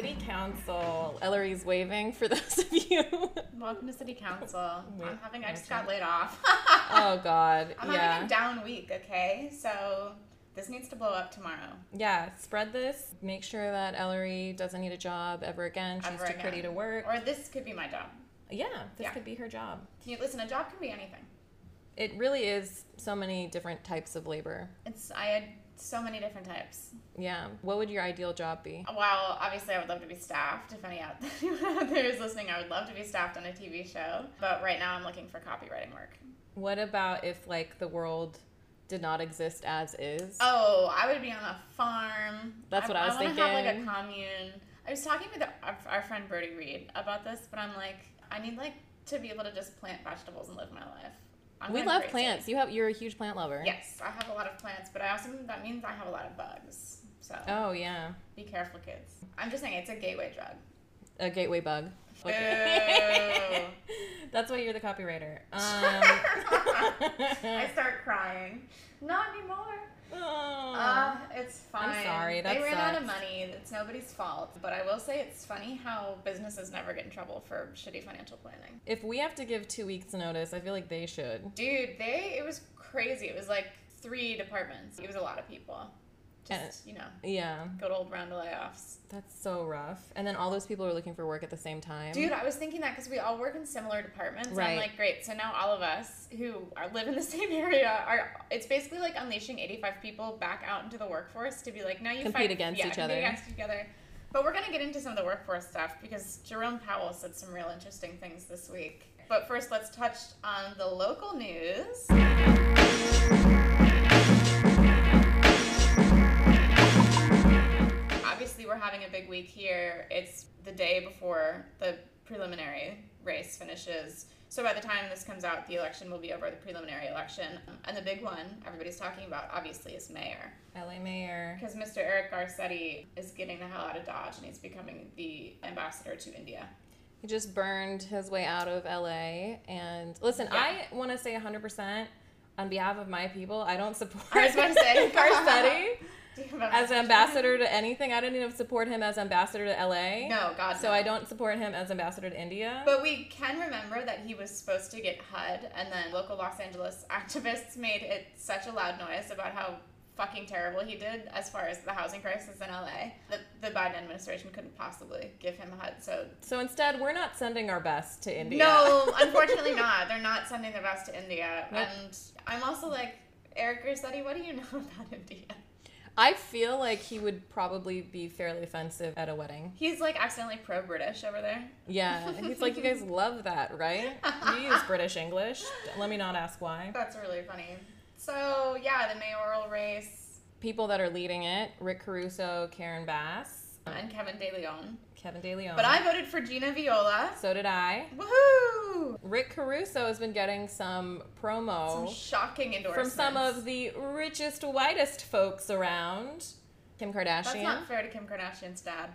City Counsel. Ellory's waving for those of you. Welcome to City Counsel. Wait, I'm having. I just got laid off. oh God. I'm yeah. having a down week. Okay, so this needs to blow up tomorrow. Yeah. Spread this. Make sure that Ellery doesn't need a job ever again. She's Ever too again. pretty to work. Or this could be my job. yeah. This Yeah. could be her job. Can you listen? A job can be anything. It really is so many different types of labor. It's. I had so many different types. Yeah. What would your ideal job be? Well, obviously, I would love to be staffed. If any out there is listening, I would love to be staffed on a TV show. But right now, I'm looking for copywriting work. What about if like the world did not exist as is? Oh, I would be on a farm. That's what I was thinking. I wanna have like a commune. I was talking with our, our friend Birdie Reed about this, but I'm like, I need like to be able to just plant vegetables and live my life. I'm we love plants. You have you're a huge plant lover. Yes, I have a lot of plants, but I also that means I have a lot of bugs. So Oh yeah. be careful, kids. I'm just saying it's a gateway drug. A gateway bug. Boo. That's why you're the copywriter. Um, I start crying. Not anymore. Oh. Uh, it's fine. I'm sorry, that they ran out of money. It's nobody's fault. But I will say it's funny how businesses never get in trouble for shitty financial planning. if we have to give two weeks notice, I feel like they should. Dude, they it was crazy. It was like three departments. It was a lot of people. Just you know, Yeah, good old round of layoffs. that's so rough. And then all those people are looking for work at the same time. Dude, I was thinking that because we all work in similar departments. Right. I'm like, great. So now all of us who are live in the same area are. It's basically like unleashing 85 people back out into the workforce to be like, now you Compete fight, against yeah, each compete other. against each other. But we're gonna get into some of the workforce stuff because Jerome Powell said some real interesting things this week. But first, let's touch on the local news. Having a big week here. It's the day before the preliminary race finishes. So by the time this comes out, the election will be over, the preliminary election. And the big one everybody's talking about, obviously, is mayor. LA mayor. Because Mr. Eric Garcetti is getting the hell out of Dodge and he's becoming the ambassador to India. He just burned his way out of LA. And listen, Yeah. I want to say 100% on behalf of my people, I don't support I was about to say. Garcetti Do you have a as ambassador to anything. I don't even support him as ambassador to LA. No, God. So no. I don't support him as ambassador to India. But we can remember that he was supposed to get HUD, and then local Los Angeles activists made it such a loud noise about how fucking terrible he did as far as the housing crisis in LA that the Biden administration couldn't possibly give him HUD. So, so instead, we're not sending our best to India. no, unfortunately not. They're not sending their best to India. Nope. And I'm also like, Eric Garcetti, what do you know about India? I feel like he would probably be fairly offensive at a wedding. He's like accidentally pro British over there. Yeah, he's like, you guys love that, right? You use British English. Let me not ask why. That's really funny. So, yeah, the mayoral race People that are leading it: Rick Caruso, Karen Bass, and Kevin De Leon. Kevin De Leon. But I voted for Gina Viola. So did I. Woohoo! Rick Caruso has been getting some promo Some shocking from some of the richest, whitest folks around. Kim Kardashian. That's not fair to Kim Kardashian's dad.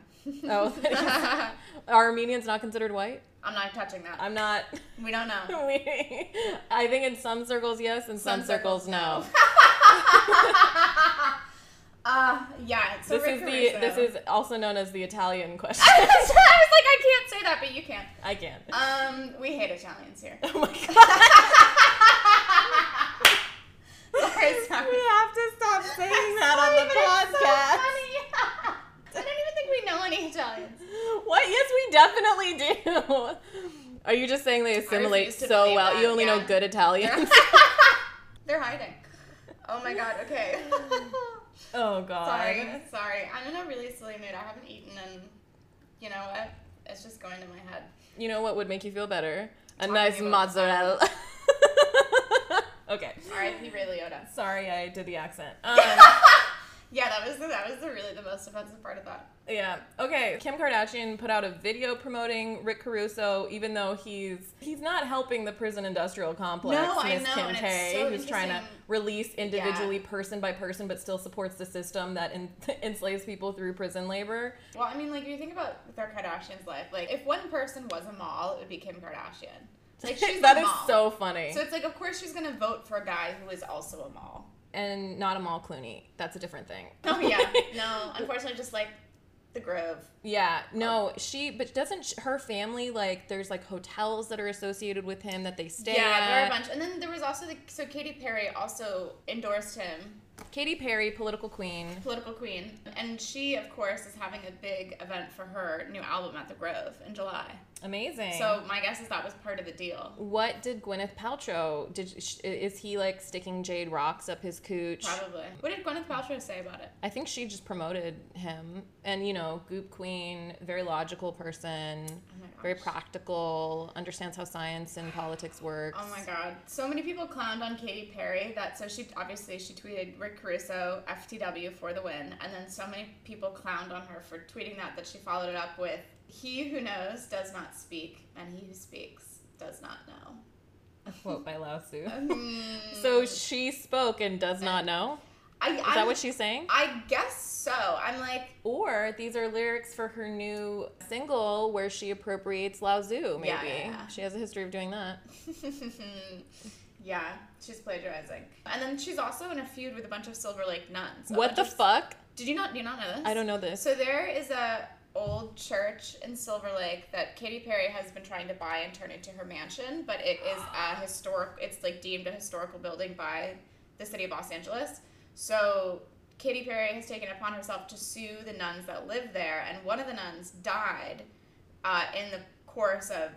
Oh, are Armenians not considered white? I'm not touching that. I'm not. we don't know. we, I think in some circles yes, in some, circles, no. Uh, yeah. So this is the this is also known as the Italian question. I was like, I can't say that, but you can. I can. Um, we hate Italians here. Oh my god. sorry, sorry. We have to stop saying that Sorry, on the so podcast. funny. I don't even think we know any Italians. What? Yes, we definitely do. Are you just saying they assimilate so well? that, You only know good Italians. They're hiding. Oh my god. Okay. Oh god. sorry. Sorry. I'm in a really silly mood. I haven't eaten, and you know what? It's just going to my head. You know what would make you feel better? A Talking nice mozzarella. okay. R.I.P. Ray Liotta. Sorry, I did the accent. Um, Yeah, that was the, that was the really the most offensive part of that. yeah. Okay. Kim Kardashian put out a video promoting Rick Caruso, even though he's he's not helping the prison industrial complex. No, I know, Kim and it's K, so who's trying to release individually, person by person, but still supports the system that en- enslaves people through prison labor. Well, I mean, like if you think about with Kardashians' life, like if one person was a mall, it would be Kim Kardashian. Like she's that is so funny. So it's like, of course, she's gonna vote for a guy who is also a mall. And not Amal Clooney. That's a different thing. Oh yeah, no, unfortunately, just like the Grove. Yeah, no, she, but doesn't sh- her family like? There's like hotels that are associated with him that they stay yeah, at. there are a bunch. And then there was also the so Katy Perry also endorsed him, Katy Perry, political queen. political queen, and she of course is having a big event for her new album at the Grove in July. Amazing. So my guess is that was part of the deal. what did Gwyneth Paltrow? Did is he like sticking jade rocks up his cooch? Probably. What did Gwyneth Paltrow say about it? I think she just promoted him, and you know, goop queen, very logical person, Oh very practical, understands how science and politics works. Oh my god. So many people clowned on Katy Perry that so she obviously she tweeted Rick Caruso FTW for the win and then so many people clowned on her for tweeting that that she followed it up with he who knows does not speak and he who speaks does not know. A quote by Lao Tzu. Mm, So she spoke and does not know. I, Is I'm- that what she's saying? I guess so. I'm like Or these are lyrics for her new single where she appropriates Lao Tzu, maybe. Yeah, yeah, yeah. She has a history of doing that. Yeah, she's plagiarizing. And then she's also in a feud with a bunch of Silver Lake nuns. What the fuck? Did you not do you not know this? I don't know this. So there is a old church in Silver Lake that Katy Perry has been trying to buy and turn into her mansion, but it is a historic. It's like deemed a historical building by the city of Los Angeles. So Katy Perry has taken it upon herself to sue the nuns that live there, and one of the nuns died uh, in the course of.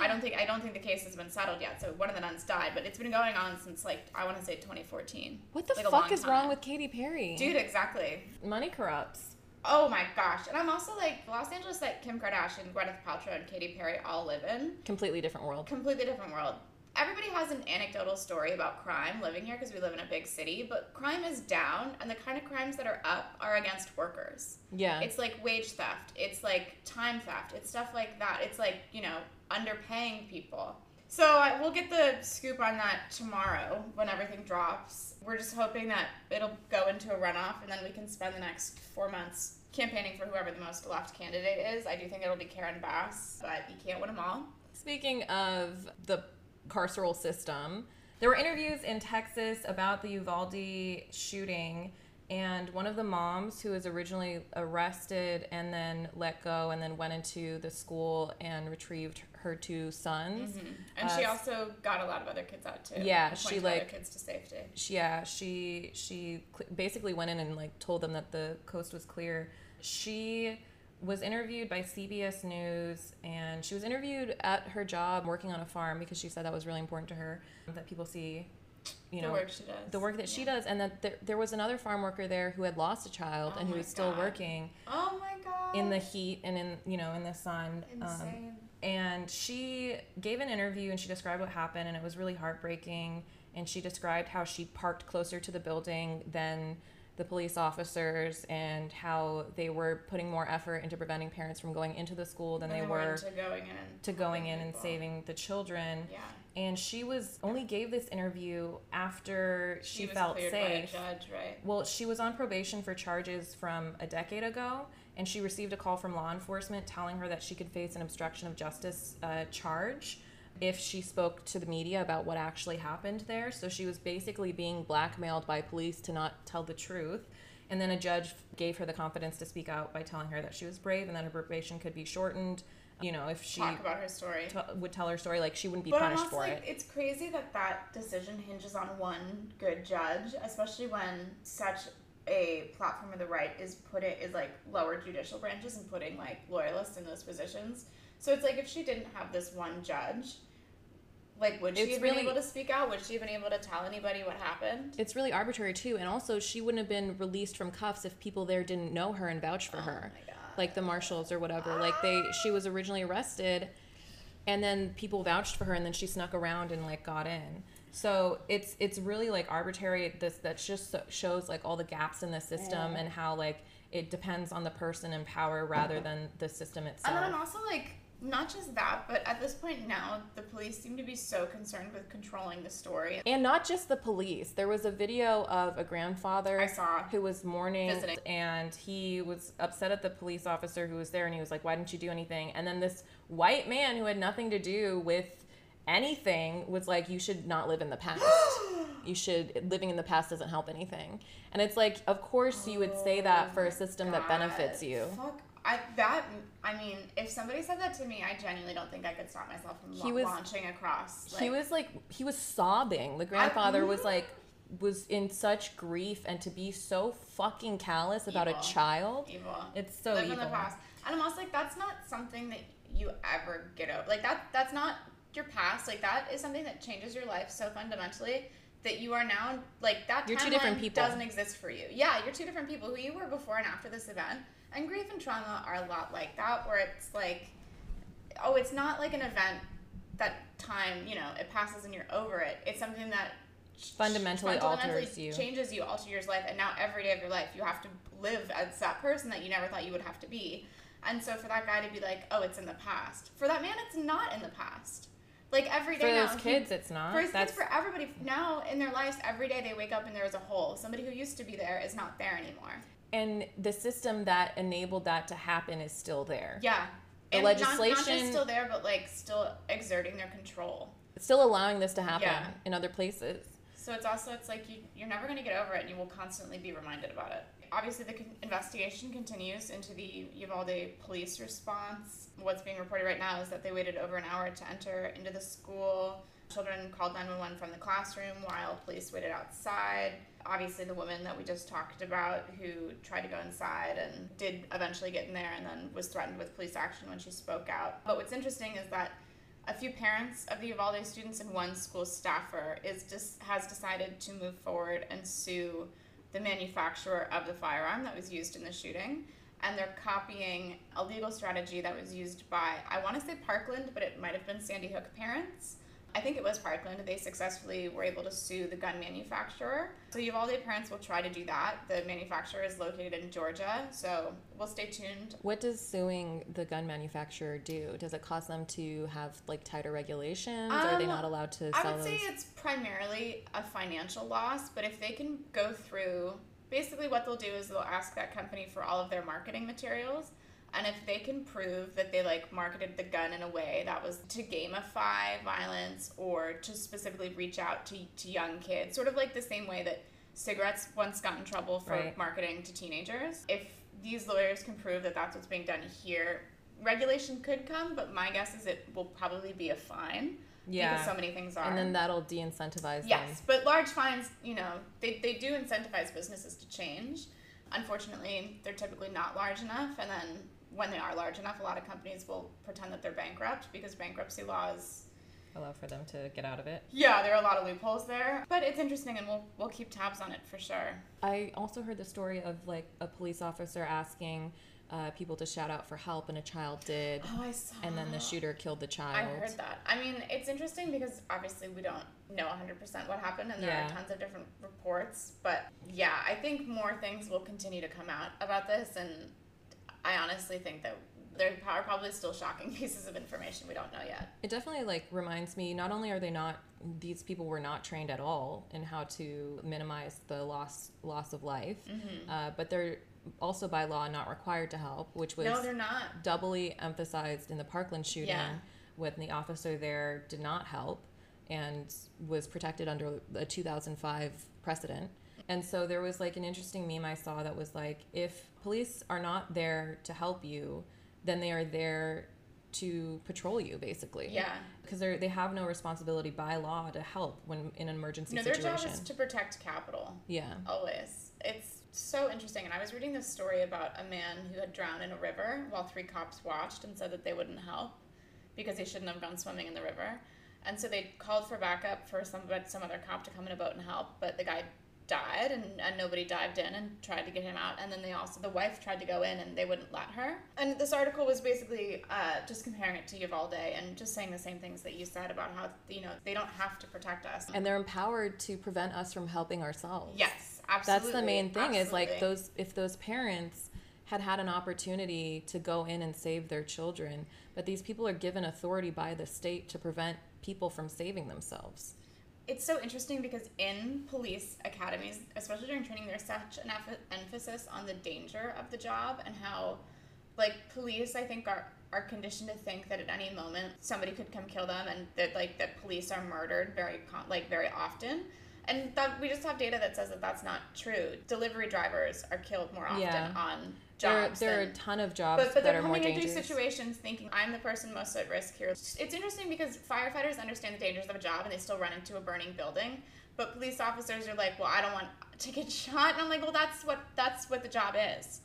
I don't think I don't think the case has been settled yet. So one of the nuns died, but it's been going on since like I want to say 2014. What the like fuck is time. wrong with Katy Perry? Dude, exactly. Money corrupts. Oh my gosh. And I'm also like, Los Angeles that Kim Kardashian, Gwyneth Paltrow, and Katy Perry all live in, Completely different world. completely different world. Everybody has an anecdotal story about crime living here because we live in a big city, but crime is down, and the kind of crimes that are up are against workers. Yeah. It's like wage theft, it's like time theft, it's stuff like that. It's like, you know, underpaying people. So I, we'll get the scoop on that tomorrow when everything drops. We're just hoping that it'll go into a runoff and then we can spend the next four months campaigning for whoever the most left candidate is. I do think it'll be Karen Bass, but you can't win them all. Speaking of the carceral system, there were interviews in Texas about the Uvalde shooting, and one of the moms who was originally arrested and then let go and then went into the school and retrieved her two sons. And she Uh, also got a lot of other kids out too. Yeah, and she, like- kids to safety. She, yeah, she she basically went in and like told them that the coast was clear. She was interviewed by CBS News and she was interviewed at her job working on a farm because she said that was really important to her that people see you know the work she does. the work that she does and that there, there was another farm worker there who had lost a child Oh and who was still God. working Oh my god. in the heat and in you know in the sun um, insane. and she gave an interview and she described what happened and it was really heartbreaking and she described how she parked closer to the building than the police officers and how they were putting more effort into preventing parents from going into the school than they then were into going in to going in and saving the children Yeah. and she was only gave this interview after she, was felt safe judge, right? well, she was on probation for charges from a decade ago, and she received a call from law enforcement telling her that she could face an obstruction of justice uh, charge if she spoke to the media about what actually happened there. So she was basically being blackmailed by police to not tell the truth. And then a judge gave her the confidence to speak out by telling her that she was brave and that her probation could be shortened. You know, if she Talk about her story. t- would tell her story, like she wouldn't be but punished for like, it. it's crazy that that decision hinges on one good judge, especially when such a platform of the right is put it is like lower judicial branches and putting like loyalists in those positions. So it's like if she didn't have this one judge, like would she It's have been really- able to speak out? Would she have been able to tell anybody what happened? It's really arbitrary too, and also she wouldn't have been released from cuffs if people there didn't know her and vouch for oh her, Oh god. like the marshals or whatever. Like they, she was originally arrested, and then people vouched for her, and then she snuck around and like got in. So it's it's really like arbitrary. This that just so- shows like all the gaps in the system and how like it depends on the person in power rather than the system itself. And then I'm also like, not just that, but at this point now, the police seem to be so concerned with controlling the story. And not just the police. There was a video of a grandfather I saw. who was mourning Visiting. and he was upset at the police officer who was there and he was like, Why didn't you do anything? And then this white man who had nothing to do with anything was like, You should not live in the past. you should living in the past doesn't help anything. And it's like, of course you would say that for a oh system that benefits you. Fuck. I that I mean, if somebody said that to me, I genuinely don't think I could stop myself from He la- was- launching across. he was like he was sobbing. The grandfather was like was in such grief and to be so fucking callous about Evil. a child. evil. It's so Live evil. in the past. And I'm also like, that's not something that you ever get over. Like that that's not your past. Like that is something that changes your life so fundamentally that you are now like that You're two different people. doesn't exist for you. Yeah, you're two different people who you were before and after this event. And grief and trauma are a lot like that where it's like oh, it's not like an event that time, you know, it passes and you're over it. It's something that ch- Fundamentally alters you. changes you, alters your life, and now every day of your life you have to live as that person that you never thought you would have to be. And so for that guy to be like, oh, it's in the past. For that man, it's not in the past. Like every day For now, those he- kids, it's not. for his That's kids, for everybody now in their lives, every day they wake up and there is a hole. Somebody who used to be there is not there anymore. And the system that enabled that to happen is still there. Yeah. The and Not, not legislation- just still there, but like still exerting their control. Still allowing this to happen Yeah. in other places. So it's also it's like you, you're never going to get over it, and you will constantly be reminded about it. Obviously, the con- investigation continues into the Uvalde police response. What's being reported right now is that they waited over an hour to enter into the school. Children called 911 from the classroom while police waited outside. Obviously, the woman that we just talked about who tried to go inside and did eventually get in there and then was threatened with police action when she spoke out. But what's interesting is that a few parents of the Uvalde students and one school staffer is just has decided to move forward and sue the manufacturer of the firearm that was used in the shooting. And they're copying a legal strategy that was used by, I want to say Parkland, but it might have been Sandy Hook parents. I think it was Parkland. They successfully were able to sue the gun manufacturer. So Uvalde parents will try to do that. The manufacturer is located in Georgia, so we'll stay tuned. What does suing the gun manufacturer do? Does it cause them to have like tighter regulations? or are they Um, not allowed to sell? I would those? say it's primarily a financial loss, but if they can go through, basically what they'll do is they'll ask that company for all of their marketing materials. And if they can prove that they like marketed the gun in a way that was to gamify violence or to specifically reach out to, to young kids, sort of like the same way that cigarettes once got in trouble for Right. marketing to teenagers. If these lawyers can prove that that's what's being done here, regulation could come, but my guess is it will probably be a fine yeah. because so many things are. and then that'll de-incentivize them. yes, but large fines, you know, they, they do incentivize businesses to change. Unfortunately, they're typically not large enough, and then when they are large enough, a lot of companies will pretend that they're bankrupt because bankruptcy laws. Allow for them to get out of it. Yeah, there are a lot of loopholes there, but it's interesting, and we'll we'll keep tabs on it for sure. I also heard the story of like a police officer asking uh, people to shout out for help, and a child did, Oh, I saw. and then the shooter killed the child. I heard that. I mean, it's interesting because obviously we don't know 100% what happened and there Yeah. are tons of different reports. But yeah, I think more things will continue to come out about this. And I honestly think that there are probably still shocking pieces of information we don't know yet. It definitely like reminds me. Not only are they not these people were not trained at all in how to minimize the loss loss of life, Mm-hmm. uh, but they're also by law not required to help, which was no, they're not. doubly emphasized in the Parkland shooting Yeah. when the officer there did not help and was protected under a 2005 precedent. And so there was like an interesting meme I saw that was like, if police are not there to help you, then they are there to patrol you, basically. Yeah. Because they they have no responsibility by law to help when in an emergency No, their job is to protect capital. yeah. Always. It's so interesting. And I was reading this story about a man who had drowned in a river while three cops watched and said that they wouldn't help because they shouldn't have gone swimming in the river. And so they called for backup for some some other cop to come in a boat and help, but the guy died and, and nobody dived in and tried to get him out. And then they also the wife tried to go in and they wouldn't let her. And this article was basically uh, just comparing it to Uvalde and just saying the same things that you said about how you know they don't have to protect us. And they're empowered to prevent us from helping ourselves. yes absolutely That's the main thing is like those if those parents had had an opportunity to go in and save their children, but these people are given authority by the state to prevent people from saving themselves. It's so interesting because in police academies, especially during training, there's such an emph- emphasis on the danger of the job and how, like, police, I think, are are conditioned to think that at any moment somebody could come kill them and that like that police are murdered very con- like very often and that we just have data that says that that's not true. Delivery drivers are killed more often Yeah. on jobs. there are a ton of jobs but, but that they're are more coming into dangerous. situations thinking I'm the person most at risk here. It's interesting because firefighters understand the dangers of a job and they still run into a burning building. But police officers are like, well, I don't want to get shot, and I'm like, well, that's what that's what the job is.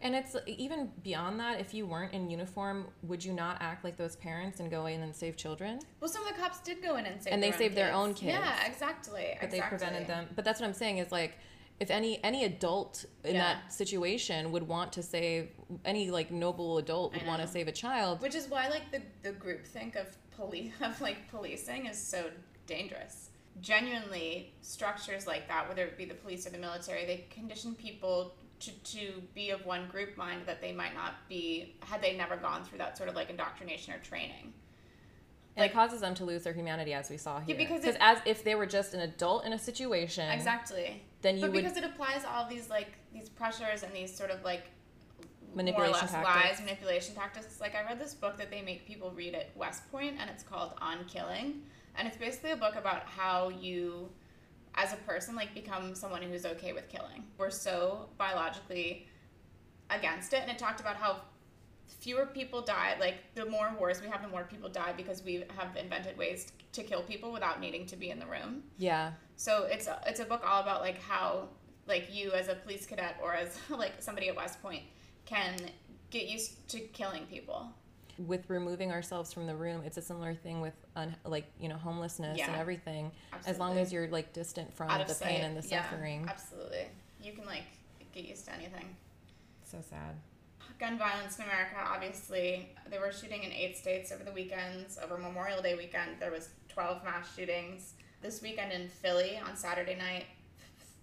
And it's even beyond that. If you weren't in uniform, would you not act like those parents and go in and save children? Well, some of the cops did go in and save. And they saved their own kids. Yeah, exactly. But they prevented them. But that's what I'm saying is like, if any any adult in Yeah. that situation would want to save any like noble adult would want to save a child, Which is why like the the group think of police of like policing is so dangerous. Genuinely, structures like that, whether it be the police or the military, they condition people to, to be of one group mind that they might not be had they never gone through that sort of like indoctrination or training. And it causes them to lose their humanity, as we saw here. because because it- as if they were just an adult in a situation, Exactly. then you but would because it applies all these like these pressures and these sort of like Manipulation more or less tactics. lies, manipulation tactics. Like I read this book that they make people read at West Point, and it's called On Killing, and it's basically a book about how you, as a person, like become someone who's okay with killing. We're so biologically against it, and it talked about how fewer people die. Like the more wars we have, the more people die because we have invented ways to kill people without needing to be in the room. yeah. So it's a, it's a book all about like how like you as a police cadet or as like somebody at West Point can get used to killing people. with removing ourselves from the room it's a similar thing with un- like you know homelessness and Yeah. everything as long as you're like distant from the pain and the Yeah, suffering absolutely. You can like get used to anything. so sad Gun violence in America, obviously, they were shooting in eight states over the weekends. Over Memorial Day weekend, there was 12 mass shootings. This weekend in Philly, on Saturday night,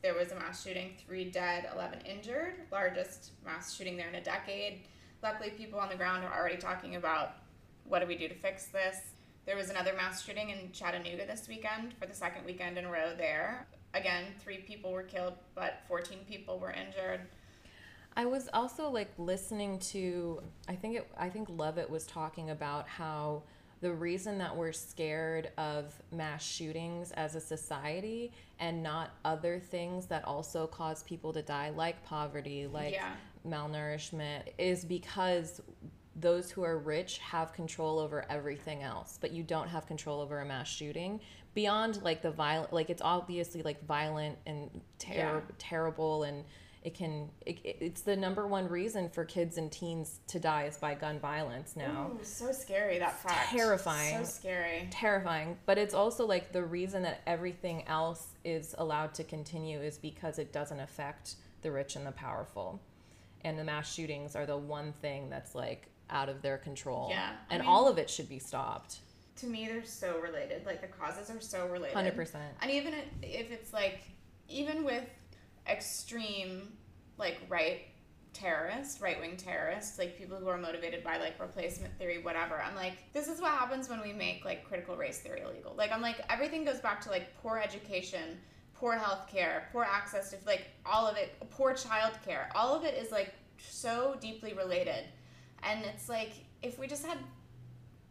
there was a mass shooting, three dead, 11 injured, largest mass shooting there in a decade. Luckily, people on the ground are already talking about what do we do to fix this. There was another mass shooting in Chattanooga this weekend for the second weekend in a row there. Again, three people were killed, but 14 people were injured. I was also like listening to I think it I think Lovett was talking about how the reason that we're scared of mass shootings as a society and not other things that also cause people to die like poverty like Yeah. malnourishment is because those who are rich have control over everything else but you don't have control over a mass shooting beyond like the violent like it's obviously like violent and ter- Yeah. terrible and it can it, it- it's the number one reason for kids and teens to die is by gun violence now Ooh, so scary that fact. terrifying. So scary. terrifying but it's also like the reason that everything else is allowed to continue is because it doesn't affect the rich and the powerful and the mass shootings are the one thing that's like out of their control Yeah, I and mean- all of it should be stopped To me, they're so related. Like the causes are so related. 100% And even if it's like, even with extreme, like right terrorists, right wing terrorists, like people who are motivated by like replacement theory, whatever. I'm like, this is what happens when we make like critical race theory illegal. Like I'm like, everything goes back to like poor education, poor health care, poor access to like all of it, poor child care. All of it is like so deeply related. And it's like, if we just had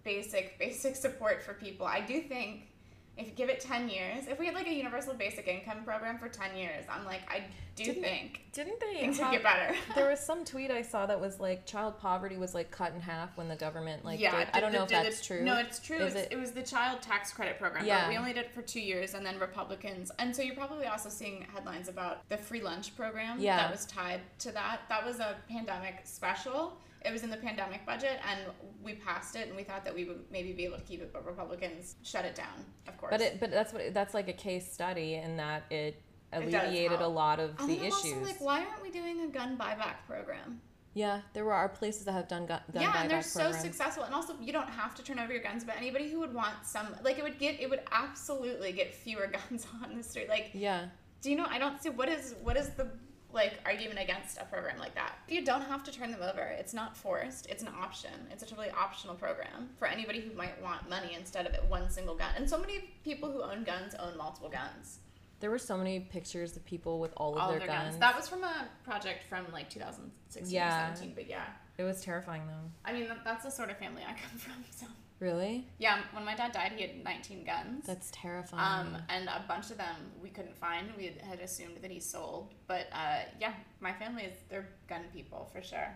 basic basic support for people. I do think if you give it 10 years, if we had like a universal basic income program for 10 years, I'm like I do Didn't- think didn't they things would get better. there was some tweet I saw that was like child poverty was like cut in half when the government like yeah, did, I don't the- know if that's the- true. No, it's true. It's, it- it, was the child tax credit program. Yeah. But we only did it for two years, and then Republicans. And so you're probably also seeing headlines about the free lunch program Yeah. that was tied to that. That was a pandemic special. It was in the pandemic budget, and we passed it, and we thought that we would maybe be able to keep it, but Republicans shut it down. Of course. But it, but that's what that's like a case study in that it alleviated a lot of and the I'm issues. also like, why aren't we doing a gun buyback program? yeah, there were are places that have done gun, gun yeah, buyback and they're so programs. successful. And also, you don't have to turn over your guns, but anybody who would want some, like, it would get, it would absolutely get fewer guns on the street. Like, Yeah, do you know? I don't see what is what is the like argument against a program like that. You don't have to turn them over. It's not forced. It's an option. It's a totally optional program for anybody who might want money instead of it one single gun. And so many people who own guns own multiple guns. there were so many pictures of people with all of All their, of their guns. guns. That was from a project from like 2016 Yeah. or 17. But yeah, it was terrifying though. I mean that's the sort of family I come from. So Really? Yeah, when my dad died, he had 19 guns. That's terrifying. Um, and a bunch of them we couldn't find. We had assumed that he sold. But uh, yeah, my family is they're gun people for sure.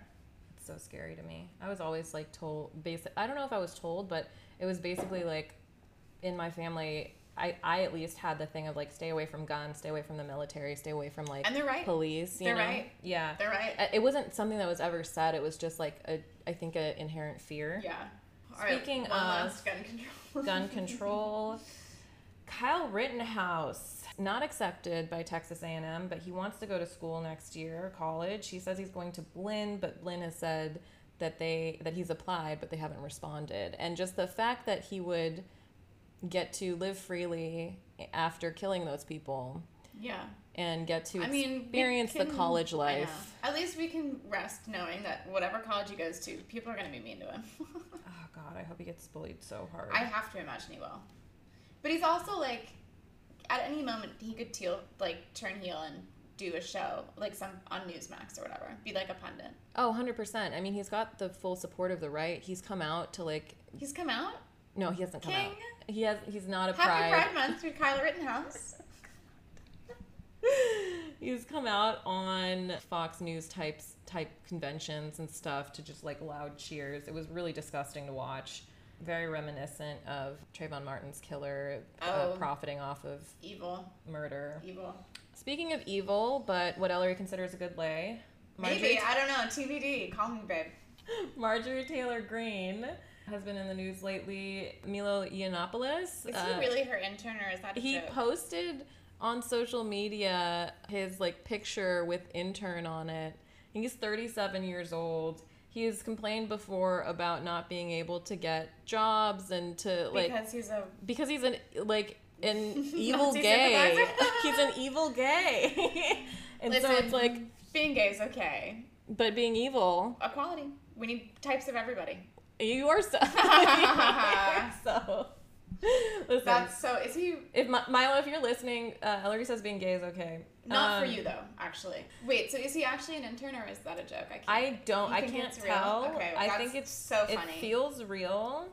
It's so scary to me. I was always like told basic. I don't know if I was told, but it was basically like in my family. I, I at least had the thing of like stay away from guns, stay away from the military, stay away from like And they're right. police. You They're know? right. Yeah. They're right. Uh, It wasn't something that was ever said. It was just like a I think a inherent fear. Yeah. Right, Speaking one of gun control. gun control. Kyle Rittenhouse not accepted by Texas A&M, but he wants to go to school next year, college. He says he's going to Blinn, but Blinn has said that they that he's applied, but they haven't responded. And just the fact that he would get to live freely after killing those people yeah. and get to I mean, experience the college life. At least we can rest knowing that whatever college he goes to, people are going to be mean to him. God, I hope he gets bullied so hard. I have to imagine he will. But he's also like, at any moment he could teal, like turn heel and do a show like some on Newsmax or whatever, be like a pundit. Oh, 100%. I mean, he's got the full support of the right. He's come out to like He's come out. no, he hasn't come King. out. He has he's not a Happy pride. Pride Month to Kyle Rittenhouse. he's come out on Fox News types type conventions and stuff to just like loud cheers. It was really disgusting to watch. Very reminiscent of Trayvon Martin's killer uh, Oh. profiting off of Evil, murder. evil. Speaking of evil, but what Ellory considers a good lay, Maybe I don't know. TBD. Call me babe. Marjorie Taylor Greene has been in the news lately. Milo Yiannopoulos. Is uh, he really her intern or is that a he joke? posted on social media his like picture with intern on it. He's 37 years old. He's complained before about not being able to get jobs and to like because he's a because he's an like an evil gay. he's an evil gay. and so it's like being gay is okay. but being evil, Equality. We need types of everybody. you are so so Listen, That's so. Is he if Mi- Milo, if you're listening, uh, Ellory says being gay is okay. not for Um, you though? Actually, wait. So is he actually an intern or is that a joke? I can't. I don't. I can't real? tell. Okay, I think it's so funny. It feels real.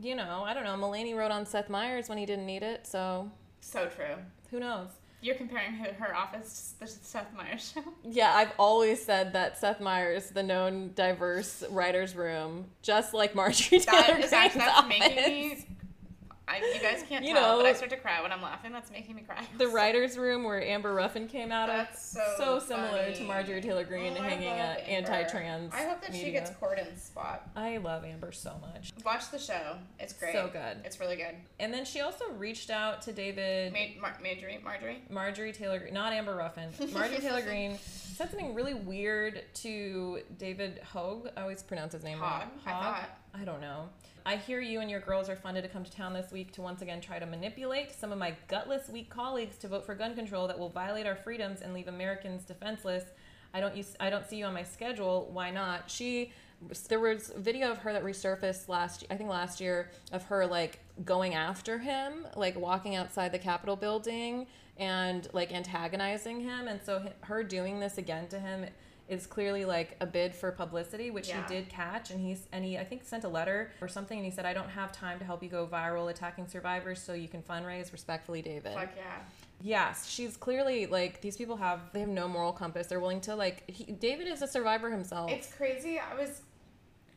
You know, I don't know. Mulaney wrote on Seth Meyers when he didn't need it, so so true. who knows? You're comparing her, her office to the Seth Meyers show. Yeah, I've always said that Seth Meyers, the known diverse writers' room, just like Marjorie Taylor That is actually that's making me. I, you guys can't You tell, know- but I start to cry when I'm laughing. That's making me cry. The writers' room where Amber Ruffin came out That's of, so similar to. Marjorie Taylor Greene Oh, hanging love a Amber. anti-trans. I hope that she media. gets Corden's spot. I love Amber so much. Watch the show. It's great. So good. It's really good. And then she also reached out to David Ma- Mar- Marjorie, Marjorie. Marjorie Taylor Greene, not Amber Ruffin. Marjorie Taylor Greene said something really weird to David Hogue. I always pronounce his name wrong. I I don't know. I hear you and your girls are funded to come to town this week to once again try to manipulate some of my gutless, weak colleagues to vote for gun control that will violate our freedoms and leave Americans defenseless. I don't use, I don't see you on my schedule. Why not? She there was a video of her that resurfaced last I think last year of her like going after him, like walking outside the Capitol building and like antagonizing him and so her doing this again to him is clearly like a bid for publicity which Yeah. he did catch and he's and he I think sent a letter or something and he said I don't have time to help you go viral attacking survivors so you can fundraise respectfully David. Fuck yeah. Yes, she's clearly like these people have they have no moral compass. They're willing to like he, David is a survivor himself. It's crazy. I was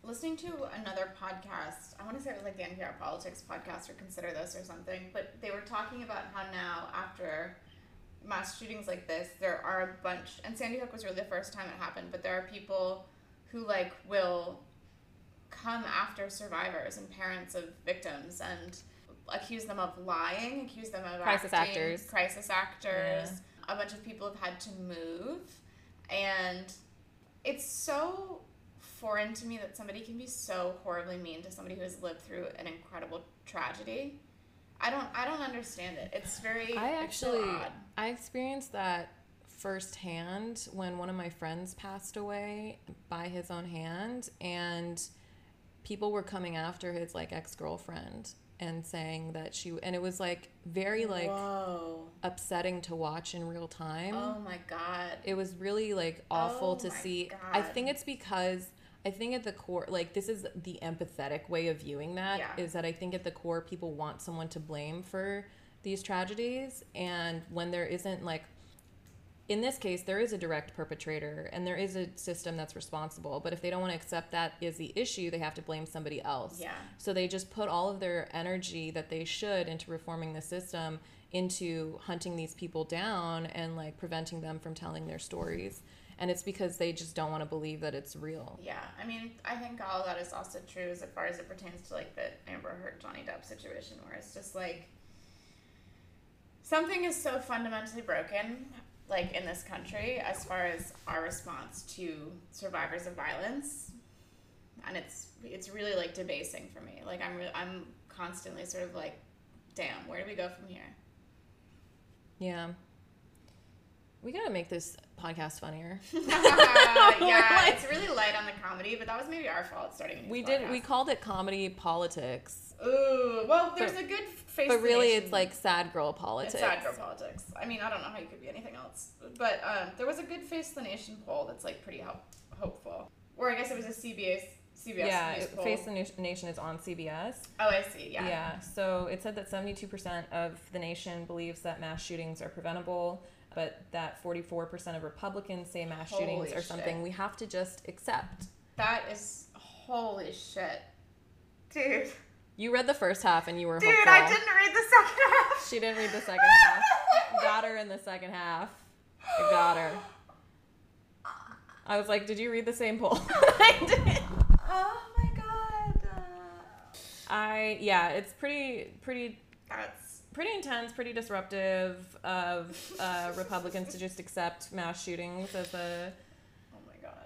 listening to another podcast. I want to say it was like the NPR Politics podcast or Consider This or something. But they were talking about how now, after mass shootings like this, there are a bunch, and Sandy Hook was really the first time it happened, but there are people who like will come after survivors and parents of victims and accuse them of lying, accuse them of Crisis acting- actors. crisis actors. A bunch of people have had to move, and it's so foreign to me that somebody can be so horribly mean to somebody who has lived through an incredible tragedy. I don't I don't understand it. It's very I it's so actually odd. I experienced that firsthand when one of my friends passed away by his own hand and people were coming after his like ex-girlfriend and saying that she and it was like very like Whoa. upsetting to watch in real time. Oh my god. it was really like awful Oh to see. I think it's because I think at the core, like this is the empathetic way of viewing that. Is Yeah. that I think at the core, people want someone to blame for these tragedies, and when there isn't like, in this case, there is a direct perpetrator and there is a system that's responsible. But if they don't want to accept that is the issue, they have to blame somebody else. Yeah. So they just put all of their energy that they should into reforming the system into hunting these people down and like preventing them from telling their stories. And it's because they just don't want to believe that it's real. Yeah, I mean, I think all of that is also true as far as it pertains to like the Amber Heard Johnny Depp situation, where it's just like something is so fundamentally broken, like in this country, as far as our response to survivors of violence, and it's it's really like debasing for me. Like I'm re- I'm constantly sort of like, damn, where do we go from here? Yeah. We gotta make this podcast funnier. yeah, it's really light on the comedy, but that was maybe our fault starting. We did. We called it comedy politics, Ooh, well, there's But- a good face. but really, it's like sad girl politics. It's sad girl politics. I mean, I don't know how you could be anything else. But um, there was a good Face the Nation poll that's like pretty help- hopeful. Or I guess it was a CBS CBS yeah, it- Face the Nation is on CBS. oh, I see. Yeah. Yeah. So it said that 72% of the nation believes that mass shootings are preventable, but that 44% of Republicans say mass shootings Holy are something shit. we have to just accept. That is holy shit, dude. You read the first half and you were Dude, hopeful. I didn't read the second half. She didn't read the second half. Got her in the second half. I got her. I was like, did you read the same poll? I did. Oh my god. I yeah, it's pretty pretty That's pretty intense, pretty disruptive of uh, Republicans to just accept mass shootings as a oh my god.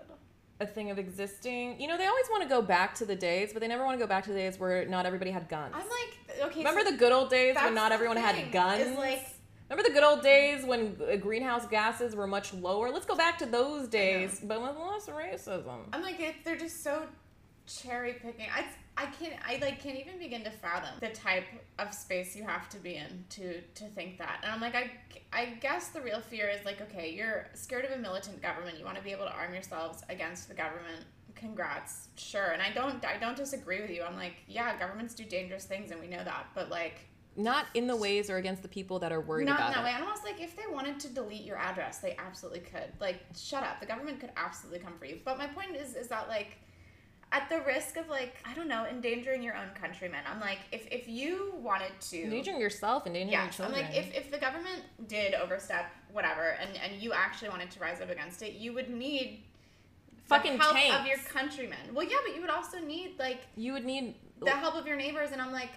a thing of existing. You know, they always want to go back to the days, but they never want to go back to the days where not everybody had guns. I'm like, okay. Remember so the good old days when not everyone had guns? like- Remember the good old days when greenhouse gases were much lower? Let's go back to those days, but with less racism. I'm like, they're just so cherry picking. I, I can't, I like can't even begin to fathom the type of space you have to be in to to think that. And I'm like, I, I guess the real fear is like, okay, you're scared of a militant government. You want to be able to arm yourselves against the government. Congrats, sure. And I don't, I don't disagree with you. I'm like, yeah, governments do dangerous things, and we know that. But like, Not in the ways or against the people that are worried about it. not about in that it. way. And almost like if they wanted to delete your address, they absolutely could. Like, shut up. The government could absolutely come for you. But my point is, is that like, at the risk of like, I don't know, endangering your own countrymen, I'm like, if if you wanted to, Endangering yourself, endangering yes, your children. I'm like, if if the government did overstep whatever, and and you actually wanted to rise up against it, you would need. Fucking the help tanks. of your countrymen. Well, yeah, but you would also need like you would need the help of your neighbors and i'm like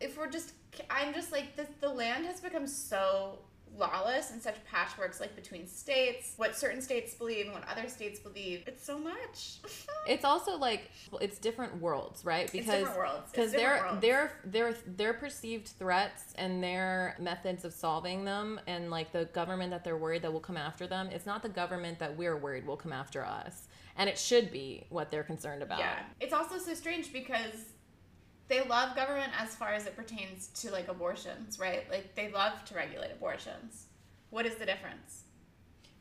if we're just i'm just like this the land has become so lawless and such patchworks like between states what certain states believe and what other states believe it's so much It's also like it's different worlds, right? Because different worlds. It's because different their worlds. their their their perceived threats and their methods of solving them and like the government that they're worried that will come after them, it's not the government that we're worried will come after us. And it should be what they're concerned about. yeah it's also so strange because they love government as far as it pertains to like abortions right like they love to regulate abortions what is the difference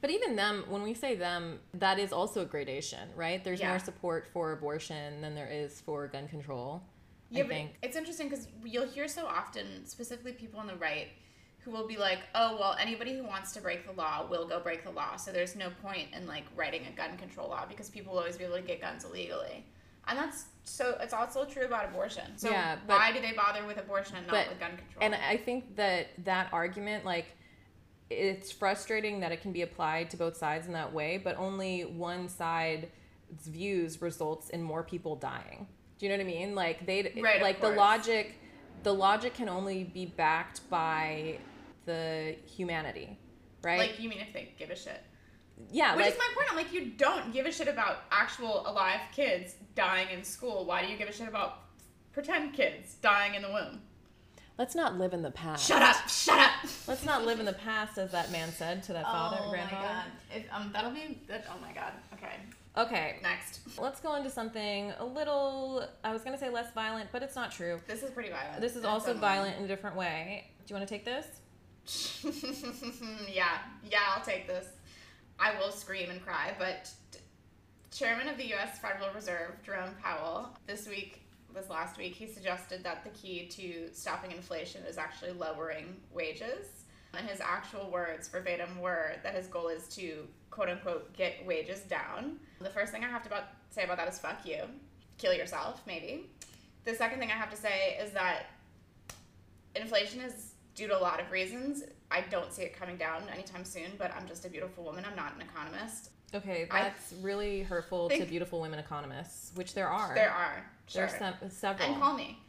But even them, when we say them, that is also a gradation, right? There's Yeah. more support for abortion than there is for gun control. Yeah, I think. it's interesting because you'll hear so often, specifically people on the right, who will be like, "Oh, well, anybody who wants to break the law will go break the law." So there's no point in like writing a gun control law because people will always be able to get guns illegally, and that's so. It's also true about abortion. So Yeah, but- why do they bother with abortion and not but- with gun control? And I think that that argument, like, it's frustrating that it can be applied to both sides in that way, but only one side's views results in more people dying. Do you know what I mean? Like they, Right, like the logic, the logic can only be backed by the humanity, right? like, you mean if they give a shit? Yeah, Which like is my point. I'm like, you don't give a shit about actual alive kids dying in school. Why do you give a shit about pretend kids dying in the womb? let's not live in the past. Shut up! Shut up! Let's not live in the past, as that man said to that father, oh grandfather. my god! If, um, that'll be that. Oh my god. Okay. Okay, Next. let's go into something a little. I was gonna say less violent, but it's not true. This is pretty violent. This is also violent in a different way. Do you want to take this? yeah, yeah, I'll take this. I will scream and cry, but Chairman of the U.S. Federal Reserve, Jerome Powell, this week, this last week, he suggested that the key to stopping inflation is actually lowering wages. And his actual words verbatim were that his goal is to quote unquote get wages down. The first thing I have to about, say about that is fuck you. Kill yourself, maybe. The second thing I have to say is that inflation is due to a lot of reasons. I don't see it coming down anytime soon, but I'm just a beautiful woman. I'm not an economist. Okay, I that's really hurtful to beautiful women economists, which there are. There are, sure. There's sem- several. and call me.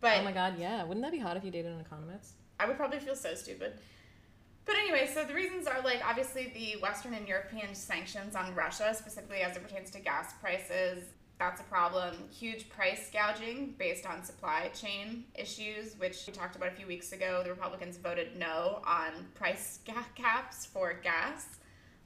But oh my god, yeah. Wouldn't that be hot if you dated an economist? I would probably feel so stupid. But anyway, so the reasons are like obviously the Western and European sanctions on Russia, specifically as it pertains to gas prices. That's a problem. Huge price gouging based on supply chain issues, which we talked about a few weeks ago. The Republicans voted no on price ga- caps for gas.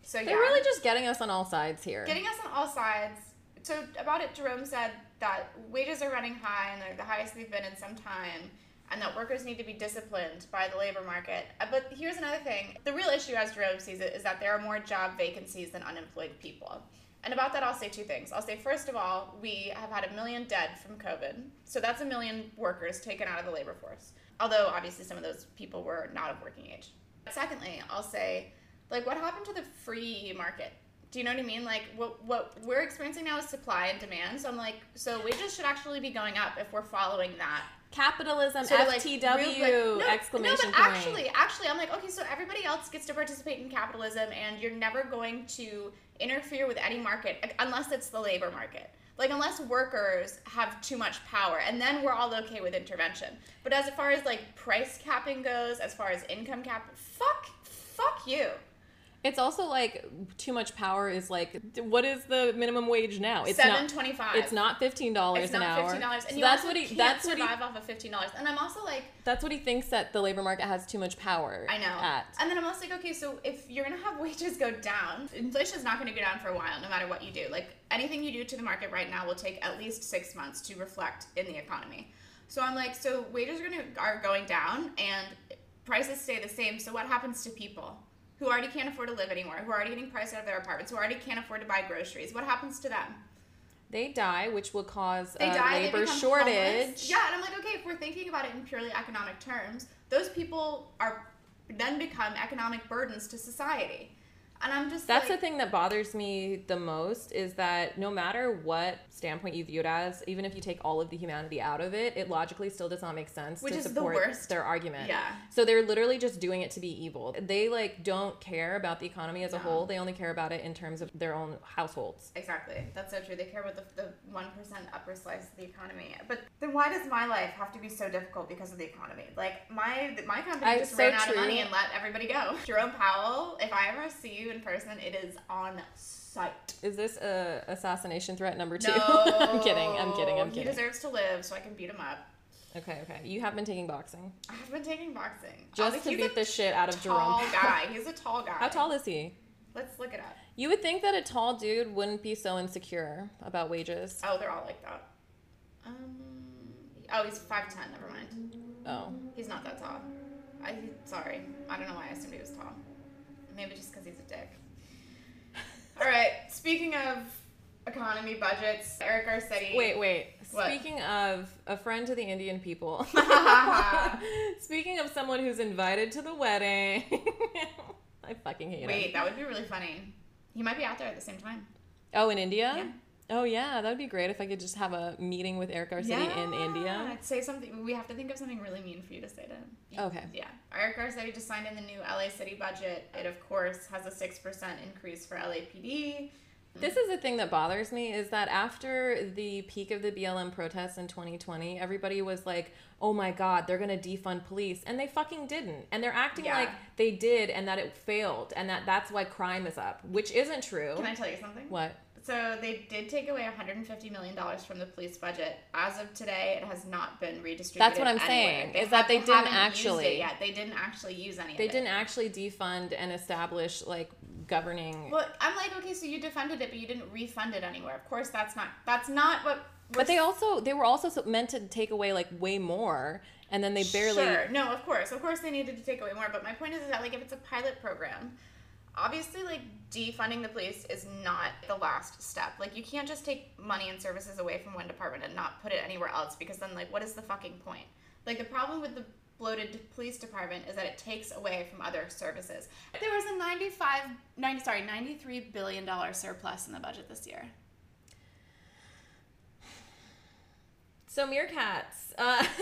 So They're yeah, really just getting us on all sides here. getting us on all sides. So about it, Jerome said that wages are running high and they're the highest they've been in some time, and that workers need to be disciplined by the labor market. Uh, But here's another thing: the real issue, as Jerome sees it, is that there are more job vacancies than unemployed people. And about that, I'll say two things. I'll say first of all, we have had a million dead from COVID, so that's a million workers taken out of the labor force. Although obviously some of those people were not of working age. Secondly, I'll say like what happened to the free market do you know what i mean like what what we're experiencing now is supply and demand so i'm like so wages should actually be going up if we're following that Capitalism, So, like, FTW, real- like- no, exclamation no, but point. actually actually i'm like okay so everybody else gets to participate in capitalism and you're never going to interfere with any market unless it's the labor market. Like unless workers have too much power and then we're all okay with intervention. But as far as like price capping goes as far as income cap fuck fuck you It's also like too much power is like what is the minimum wage now? It's Seven not it's not fifteen dollars It's an not hour. fifteen dollars, and So you that's what he can't that's what he survive off of fifteen dollars. And I'm also like, that's what he thinks that the labor market has too much power. I know. At. And then I'm also like, okay, so if you're gonna have wages go down, inflation is not gonna go down for a while, no matter what you do. Like anything you do to the market right now will take at least six months to reflect in the economy. So I'm like, so wages are gonna are going down and prices stay the same. So what happens to people? Who already can't afford to live anymore, who are already getting priced out of their apartments, who already can't afford to buy groceries. What happens to them? They die, which will cause they a die, labor they shortage. homeless. Yeah, and I'm like, okay, if we're thinking about it in purely economic terms, those people are then become economic burdens to society. And I'm just That's like, the thing that bothers me the most is that no matter what standpoint you view it as, even if you take all of the humanity out of it, it logically still does not make sense Which to is the support worst. their argument. Yeah. So they're literally just doing it to be evil. They like don't care about the economy as a whole. They only care about it in terms of their own households. Exactly. That's so true. They care about the, the 1% upper slice of the economy. But then why does my life have to be so difficult because of the economy? Like, my my company I- just so ran out of money and let everybody go. Jerome Powell, if I ever see you in person, it is on site. Is this a assassination threat number two? No. I'm kidding. I'm kidding. I'm kidding. He deserves to live so I can beat him up. Okay, okay. You have been taking boxing I've been taking boxing. just to beat the shit out of tall Jerome. guy. He's a tall guy. How tall is he? Let's look it up. You would think that a tall dude wouldn't be so insecure about wages. Oh, they're all like that. Um. Oh, he's five ten. Never mind. Oh. He's not that tall. I sorry. I don't know why I assumed he was tall. Maybe just because he's a dick. All right. Speaking of economy budgets, Eric Garcetti. Wait, wait. What? Speaking of a friend to the Indian people. Speaking of someone who's invited to the wedding. I fucking hate it. Wait, him. that would be really funny. He might be out there at the same time. Oh, in India? Yeah. Oh yeah, that would be great if I could just have a meeting with Eric Garcetti in India. Say something. We have to think of something really mean for you to say to him. Okay. Yeah. Eric Garcetti just signed in the new LA City budget. It, of course, has a 6% increase for LAPD. This is the thing that bothers me is that after the peak of the BLM protests in 2020, everybody was like, "Oh my god, they're going to defund police." And they fucking didn't. And they're acting Yeah. like they did and that it failed and that that's why crime is up, which isn't true. Can I tell you something? What? So they did take away 150 million dollars from the police budget. As of today, it has not been redistributed. That's what I'm anywhere. saying, is that they didn't actually- it yet. They didn't actually use any. They didn't actually defund and establish like governing Well, I'm like, okay, so you defunded it, but you didn't refund it anywhere. Of course, that's not. That's not what. But they also they were also meant to take away like way more and then they barely Sure. No, of course, of course, they needed to take away more. But my point is, is that like if it's a pilot program, obviously like defunding the police is not the last step. Like you can't just take money and services away from one department and not put it anywhere else because then like what is the fucking point? Like the problem with the bloated police department is that it takes away from other services. There was a 95 90 sorry, 93 billion dollar surplus in the budget this year. So meerkats. Uh,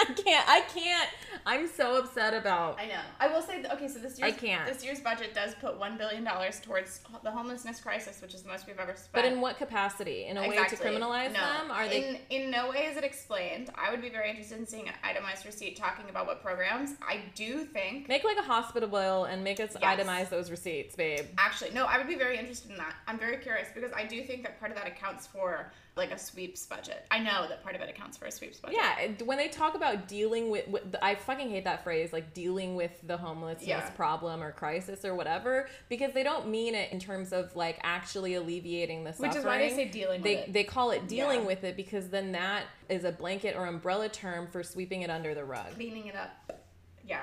I can't. I can't. I'm so upset about. I know. I will say, okay, so this I year's can't. this year's budget does put one billion dollars towards the homelessness crisis, which is the most we've ever spent. But in what capacity? In a way to criminalize No. them? Are they? In, in no way is it explained. I would be very interested in seeing an itemized receipt talking about what programs. I do think. Make like a hospital bill and make us Yes. itemize those receipts, babe. Actually, no, I would be very interested in that. I'm very curious because I do think that part of that accounts for like a sweeps budget. I know that part of it accounts for a sweeps budget. Yeah, when they talk about dealing with, with I fucking hate that phrase, like dealing with the homelessness Yeah. problem or crisis or whatever, because they don't mean it in terms of like actually alleviating the suffering. Which is why they say dealing they, with it. They call it dealing Yeah. with it because then that is a blanket or umbrella term for sweeping it under the rug. Cleaning it up. Yeah.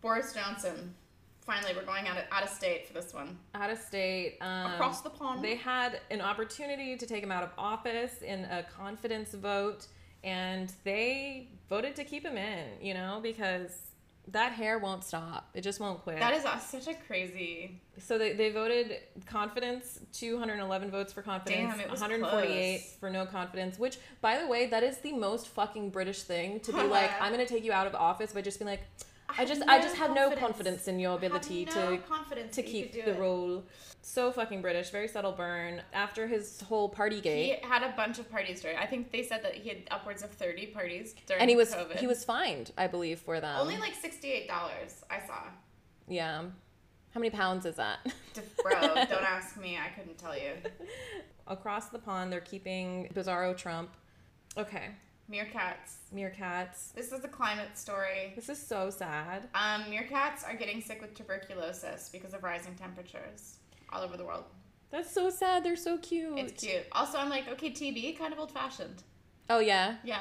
Boris Johnson. Finally, we're going out of, out of state for this one. Out of state, um, Across the pond. They had an opportunity to take him out of office in a confidence vote, and they voted to keep him in. You know because that hair won't stop; it just won't quit. that is uh, such a crazy. So they, they voted confidence, 211 votes for confidence, Damn, it was 148 close. for no confidence, which, by the way, that is the most fucking British thing to be like, I'm going to take you out of office by just being like, I just I just have no confidence in your ability no to confidence to keep the it. role. So fucking British, very subtle burn. After his whole party gate, He had a bunch of parties during. I think they said that he had upwards of thirty parties during. and he was COVID. he was fined, I believe, for them. only like sixty eight dollars. I saw. yeah. How many pounds is that? Bro, don't ask me. I couldn't tell you. Across the pond, they're keeping Bizarro Trump. Okay, Meerkats. meerkats. This is a climate story. This is so sad. Um, meerkats are getting sick with tuberculosis because of rising temperatures all over the world. That's so sad. They're so cute. It's cute. Also, I'm like, okay, TB, kind of old fashioned. Oh yeah. Yeah.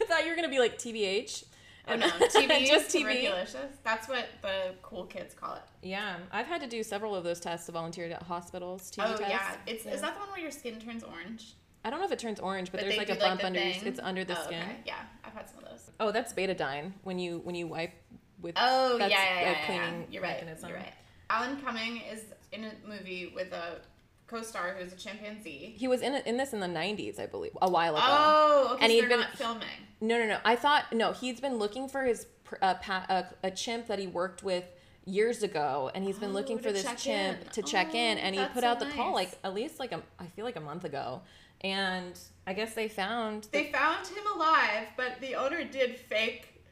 I thought you were gonna be like TBH. Oh no, TB, Just TB. tuberculosis. That's what the cool kids call it. Yeah, I've had to do several of those tests to volunteer at hospitals. TB oh tests. yeah, it's Yeah. is that the one where your skin turns orange? I don't know if it turns orange, but, there's like a bump the under. your-? It's under the Oh, skin. Okay. Yeah, I've had some of those. Oh, that's betadine when you when you wipe with. Oh That's yeah, yeah, a yeah, yeah, cleaning You're right. mechanism. You're right. Alan Cumming is in a movie with a co-star who's a chimpanzee. He was in in this in the '90s, I believe, a while ago. Oh, okay. And And he'd been- not filming. No, no, no. I thought no. He's been looking for his uh, pa- uh, a chimp that he worked with years ago, and he's been Oh, looking for this chimp in. to check in, Oh, and he put so out the call like at least like a I feel like a month ago, and I guess they found the, They found him alive, but the owner did fake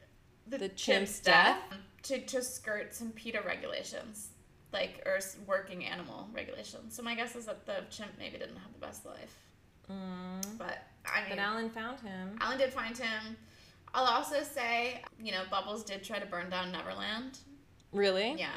the, The chimp's, chimp's death, to to skirt some PETA regulations, like or working animal regulations. So my guess is that the chimp maybe didn't have the best life. Mm, But I mean, but Alan found him. Alan did find him. I'll also say, you know, Bubbles did try to burn down Neverland. Really? Yeah,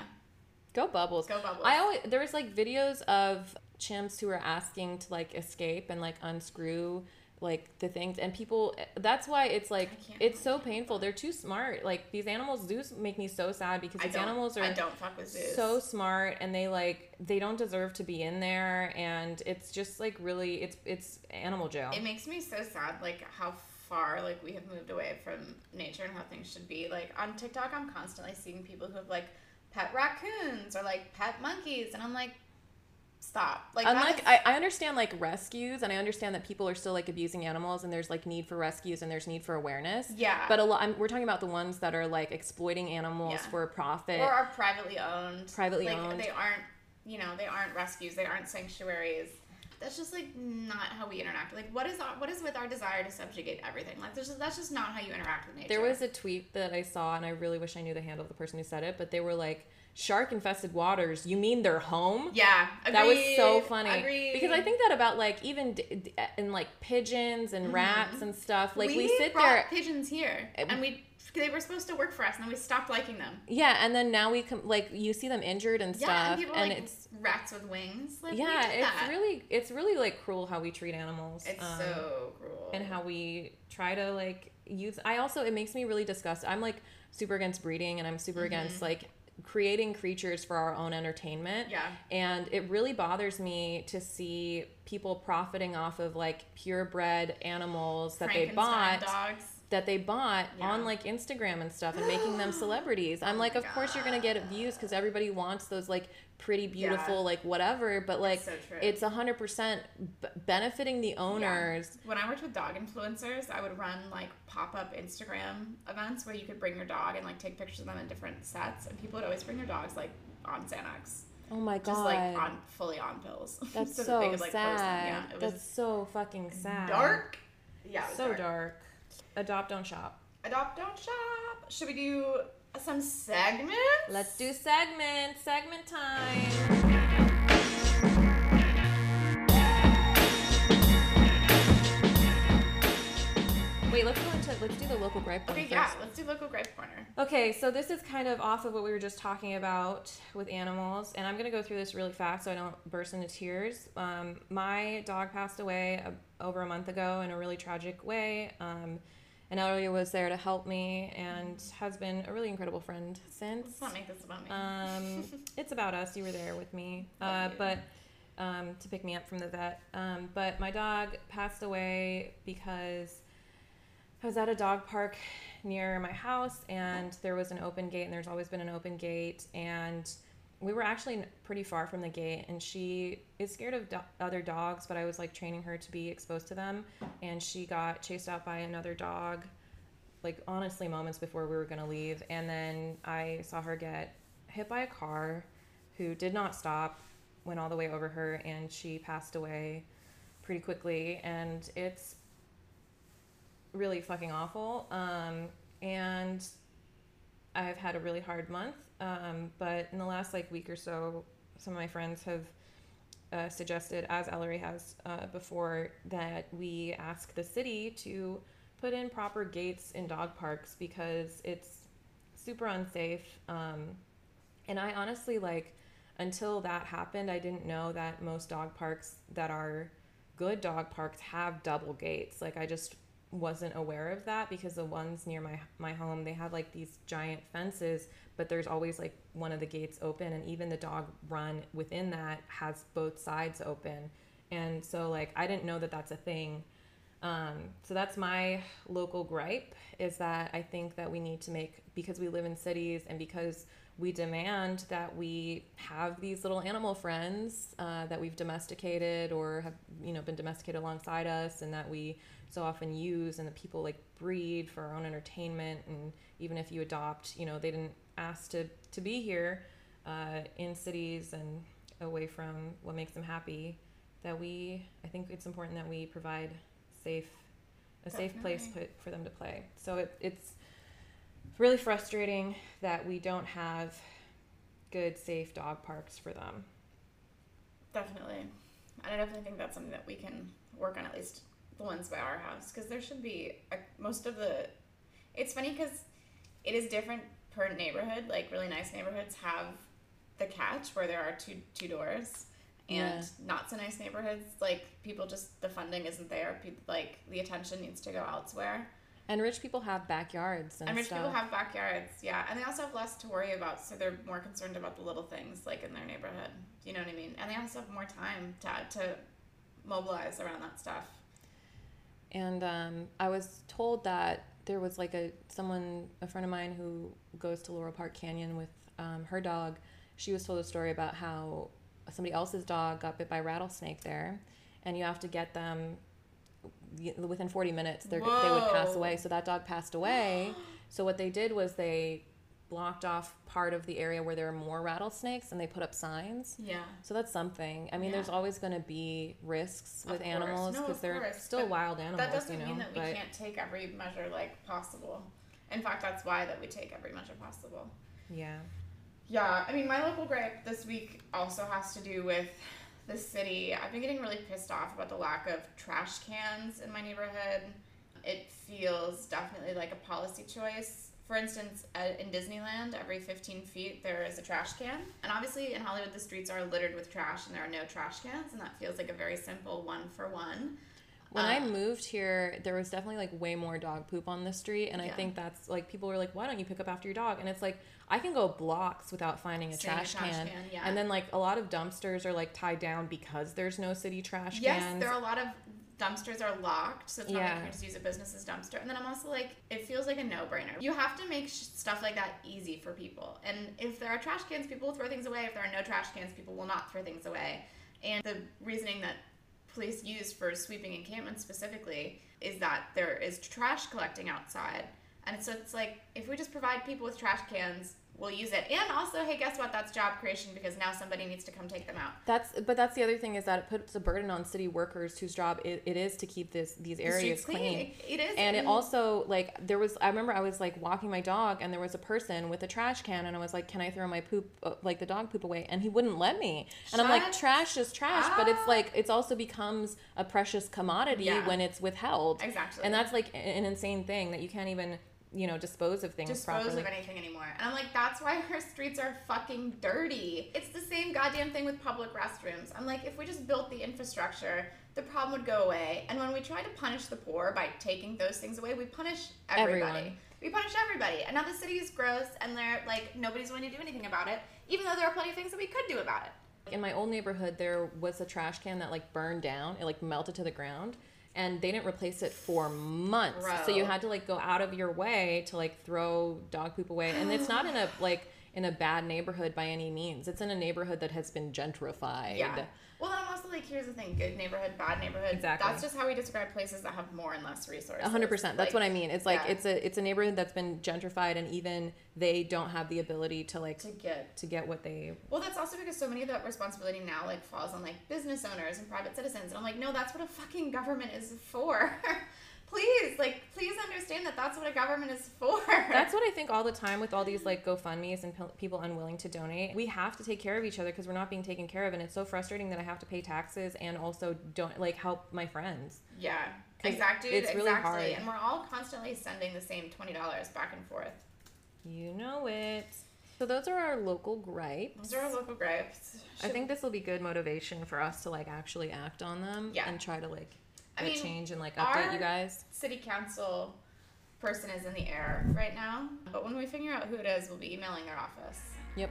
Go Bubbles. go Bubbles. I always there was like videos of chimps who are asking to like escape and like unscrew like the things. And people that's why it's like it's so painful. They're too smart. Like these animals zoos make me so sad because these animals are I don't fuck with zoos. so smart and they like they don't deserve to be in there. And it's just like really it's it's animal jail. It makes me so sad, like how far like we have moved away from nature and how things should be. Like on TikTok, I'm constantly seeing people who have like pet raccoons or like pet monkeys, and I'm like, stop. Like Unlike is- I, I understand like rescues and I understand that people are still like abusing animals and there's like need for rescues and there's need for awareness. yeah, But a lot, I'm, we're talking about the ones that are like exploiting animals Yeah. for a profit. or are privately owned. Privately like, owned. They aren't, you know, they aren't rescues. They aren't sanctuaries. That's just like not how we interact. Like, what is our, what is with our desire to subjugate everything? Like, there's just, that's just not how you interact with nature. There was a tweet that I saw, and I really wish I knew the handle of the person who said it, but they were like, "Shark infested waters. You mean they're home?" yeah, That was so funny agreed. because I think that about like even d- d- in like pigeons and rats and stuff. Like we, sit there, pigeons here, and we they were supposed to work for us, and then we stopped liking them. yeah, and then now we come like you see them injured and stuff, Yeah, and people and like it's rats with wings. Like, yeah, it's that. really it's really like cruel how we treat animals. it's um, so cruel. and how we try to like use i also it makes me really disgusted i'm like super against breeding and i'm super against Mm-hmm. like creating creatures for our own entertainment. Yeah. And it really bothers me to see people profiting off of like purebred animals that they bought dogs. That they bought Yeah. on like Instagram and stuff and making them celebrities. I'm Oh like, of course you're gonna get views because everybody wants those like pretty, beautiful, Yeah. like whatever. But like, so it's a hundred percent benefiting the owners. When I worked with dog influencers, I would run like pop up Instagram events where you could bring your dog and like take pictures of them in different sets, and people would always bring their dogs like on Xanax, Oh my god, just like on fully on pills. that's so so, that could like sad. Yeah, it was that's so fucking sad. dark. Yeah, it was so dark. dark. Adopt, don't shop. Adopt, don't shop. Should we do some segments? Let's do segment. Segment time. Wait, let's go into let's do the local gripe. Okay, yeah, let's do local gripe corner. Okay, so this is kind of off of what we were just talking about with animals, and I'm gonna go through this really fast so I don't burst into tears. Um, my dog passed away over a month ago in a really tragic way, um, and Ellory was there to help me and has been a really incredible friend since. Let's not make this about me. Um, it's about us. You were there with me, uh, but um, to pick me up from the vet. Um, but my dog passed away because I was at a dog park near my house, and there was an open gate, and there's always been an open gate, and we were actually pretty far from the gate, and she is scared of do- other dogs, but I was like training her to be exposed to them, and she got chased out by another dog like honestly moments before we were going to leave and then i saw her get hit by a car who did not stop went all the way over her and she passed away pretty quickly and it's really fucking awful um, and i've had a really hard month um, but in the last like week or so some of my friends have uh, suggested as Ellory has uh, before that we ask the city to put in proper gates in dog parks because it's super unsafe. Um, and I honestly like until that happened, I didn't know that most dog parks that are good dog parks have double gates. Like I just wasn't aware of that because the ones near my my home they have like these giant fences, but there's always like one of the gates open, and even the dog run within that has both sides open. And so like I didn't know that that's a thing. Um, so that's my local gripe is that I think that we need to make because we live in cities and because we demand that we have these little animal friends uh, that we've domesticated or have you know been domesticated alongside us and that we so often use and that people like breed for our own entertainment. And even if you adopt you know they didn't ask to to be here uh, in cities and away from what makes them happy that we I think it's important that we provide safe a safe place put for them to play. So it, it's really frustrating that we don't have good safe dog parks for them Definitely. And I definitely think that's something that we can work on at least the ones by our house because there should be a, most of the. It's funny because it is different per neighborhood. Like really nice neighborhoods have the catch where there are two two doors, and Yeah. not so nice neighborhoods like people just the funding isn't there. People like the attention needs to go elsewhere. And rich people have backyards and, And rich stuff people have backyards, yeah, and they also have less to worry about, so they're more concerned about the little things like in their neighborhood. You know what I mean? And they also have more time to to mobilize around that stuff. And um, I was told that there was like a someone, a friend of mine who goes to Laurel Park Canyon with um, her dog. She was told a story about how somebody else's dog got bit by rattlesnake there, and you have to get them within 40 minutes. They're, would pass away. So that dog passed away. so what they did was they blocked off part of the area where there were more rattlesnakes, and they put up signs. Yeah. So that's something. I mean, Yeah. there's always going to be risks with animals because of they're course, still but wild animals, That doesn't you know. mean that we but can't take every measure like possible. In fact, that's why that we take every measure possible. yeah, Yeah, I mean, my local gripe this week also has to do with the city. I've been getting really pissed off about the lack of trash cans in my neighborhood. It feels definitely like a policy choice. For instance, in Disneyland, every 15 feet there is a trash can. And obviously, in Hollywood, the streets are littered with trash and there are no trash cans, and that feels like a very simple one for one. When I Um, moved here, there was definitely like way more dog poop on the street, and I think that's like people were like, "Why don't you pick up after your dog?" And it's like I can go blocks without finding a Seeing a trash, trash can, can, yeah. and then like a lot of dumpsters are like tied down because there's no city trash can Yes, cans. there are a lot of dumpsters are locked, so it's not Yeah. like you can just use a business's dumpster. And then I'm also like, it feels like a no-brainer. You have to make sh- stuff like that easy for people. And if there are trash cans, people will throw things away. If there are no trash cans, people will not throw things away. And the reasoning that police use for sweeping encampments specifically is that there is trash collecting outside. And so it's like, if we just provide people with trash cans, we'll use it. And also, hey, guess what? That's job creation because now somebody needs to come take them out. That's but that's the other thing is that it puts a burden on city workers whose job it, it is to keep this these areas streets clean. It, it is. And it also like there was I remember I was like walking my dog and there was a person with a trash can and I was like, "Can I throw my poop uh, like the dog poop away?" And he wouldn't let me. And I'm like, "Trash is trash," but it's like it's also becomes a precious commodity Yeah. when it's withheld. Exactly. And that's like an insane thing that you can't even, you know, dispose of things properly. dispose properly. of anything anymore. And I'm like, that's why our streets are fucking dirty. It's the same goddamn thing with public restrooms. I'm like, if we just built the infrastructure, the problem would go away. And when we try to punish the poor by taking those things away, we punish everybody. Everyone. We punish everybody. And now the city is gross and they're like, nobody's going to do anything about it, even though there are plenty of things that we could do about it. in my old neighborhood there was a trash can that like burned down it like melted to the ground and they didn't replace it for months. So you had to like go out of your way to like throw dog poop away. And it's not in a like in a bad neighborhood by any means. It's in a neighborhood that has been gentrified. Yeah. Well, and I'm also like, here's the thing: good neighborhood, bad neighborhood. Exactly. That's just how we describe places that have more and less resources. A hundred percent. That's Like, what I mean. It's like yeah. it's a it's a neighborhood that's been gentrified, and even they don't have the ability to like to get to get what they. Well, that's also because so many of that responsibility now like falls on like business owners and private citizens, and I'm like, no, that's what a fucking government is for. please, like, please understand that that's what a government is for. That's what I think all the time with all these mm-hmm. like GoFundmes and pe- people unwilling to donate. We have to take care of each other because we're not being taken care of, and it's so frustrating that I have to pay taxes and also don't like help my friends. yeah exactly. it's really exactly. hard. And we're all constantly sending the same twenty dollars back and forth. You know it. So those are our local gripes. Those are our local gripes. I think this will be good motivation for us to like actually act on them Yeah. and try to like I mean, change and like update our- you guys. city council person is in the air right now, but when we figure out who it is, we'll be emailing their office. Yep.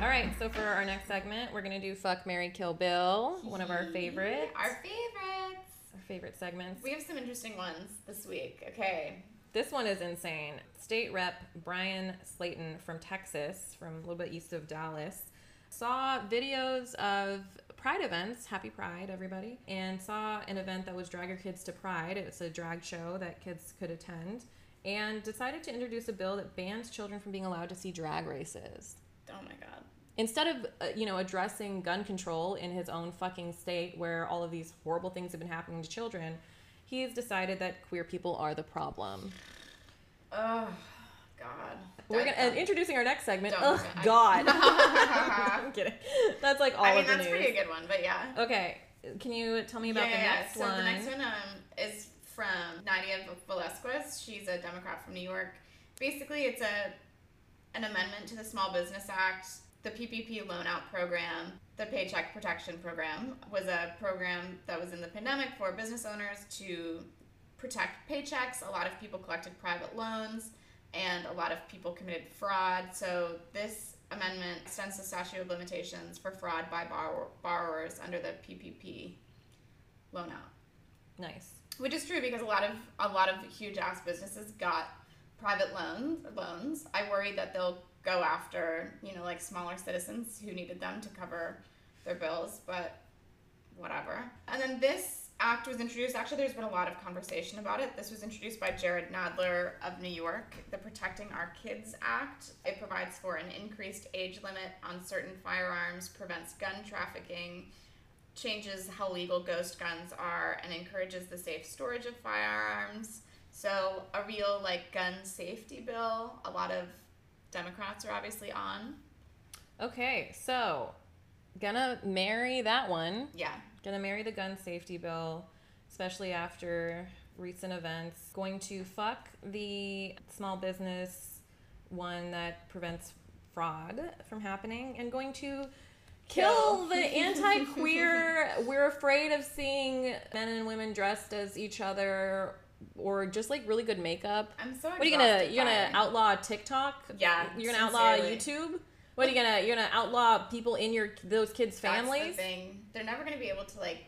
All right, so for our next segment, we're gonna do "Fuck, Marry, Kill, Bill," one of our favorites. Our favorites. Our favorite segments. We have some interesting ones this week. Okay. This one is insane. State Rep Bryan Slaton from Texas, from a little bit east of Dallas, saw videos of Pride events. Happy Pride, everybody! And saw an event that was Drag Your Kids to Pride. It's a drag show that kids could attend, and decided to introduce a bill that bans children from being allowed to see drag races. Oh my god. Instead of uh, you know addressing gun control in his own fucking state, where all of these horrible things have been happening to children, he's decided that queer people are the problem. Oh God. We're gonna uh, introducing our next segment. Oh God, I'm kidding. That's like all I mean, of the that's news. pretty a good one, but yeah. Okay, can you tell me about yeah, the yeah, next so one? the next one um, is from Nydia Velazquez. She's a Democrat from New York. Basically, it's a an amendment to the Small Business Act. The PPP loan out program, the Paycheck Protection Program, was a program that was in the pandemic for business owners to protect paychecks. A lot of people collected private loans, and a lot of people committed fraud. So this amendment extends the statute of limitations for fraud by borrow- borrowers under the PPP loan out nice. which is true because a lot of a lot of huge ass businesses got private loans loans i worry that they'll go after you know like smaller citizens who needed them to cover their bills but whatever and then this act was introduced actually there's been a lot of conversation about it this was introduced by jerrold nadler of new york the protecting our kids act it provides for an increased age limit on certain firearms prevents gun trafficking changes how legal ghost guns are and encourages the safe storage of firearms. So a real like gun safety bill. A lot of Democrats are obviously on. Okay, so gonna marry that one. Yeah. Gonna marry the gun safety bill, especially after recent events. Going to fuck the small business one that prevents fraud from happening, and going to Kill. the anti-queer. We're afraid of seeing men and women dressed as each other, or just like really good makeup. I'm so. What are you gonna? You're gonna outlaw TikTok? Yeah, You're gonna outlaw. YouTube? What are you gonna? You're gonna outlaw people in your those kids' That's the families? thing. They're never gonna be able to like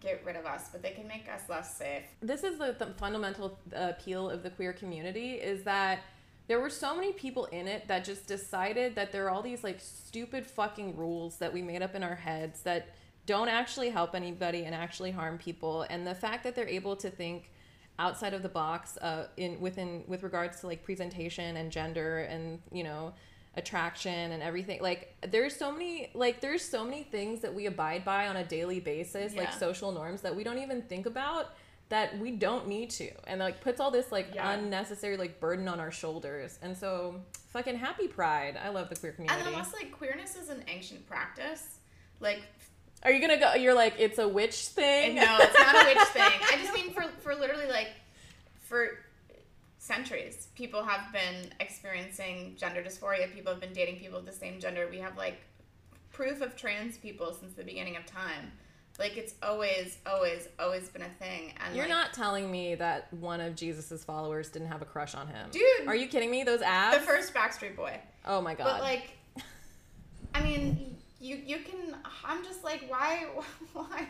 get rid of us, but they can make us less safe. this is the, the fundamental uh, appeal of the queer community is that there were so many people in it that just decided that there are all these like stupid fucking rules that we made up in our heads that don't actually help anybody and actually harm people and the fact that they're able to think outside of the box uh, in within with regards to like presentation and gender and you know attraction and everything like there's so many like there's so many things that we abide by on a daily basis like social norms that we don't even think about that we don't need to and like puts all this like Yeah. unnecessary like burden on our shoulders and so fucking happy pride i love the queer community. And also like queerness is an ancient practice. Like are you gonna go you're like it's a witch thing no, it's not a witch thing. I just mean for for literally like for centuries, people have been experiencing gender dysphoria. People have been dating people of the same gender. We have like proof of trans people since the beginning of time. Like it's always, always, always been a thing. And you're like, not telling me that one of jesus's followers didn't have a crush on him Dude. are you kidding me those abs the first Backstreet Boy. oh my god But like, I mean, you you can. I'm just like, why, why,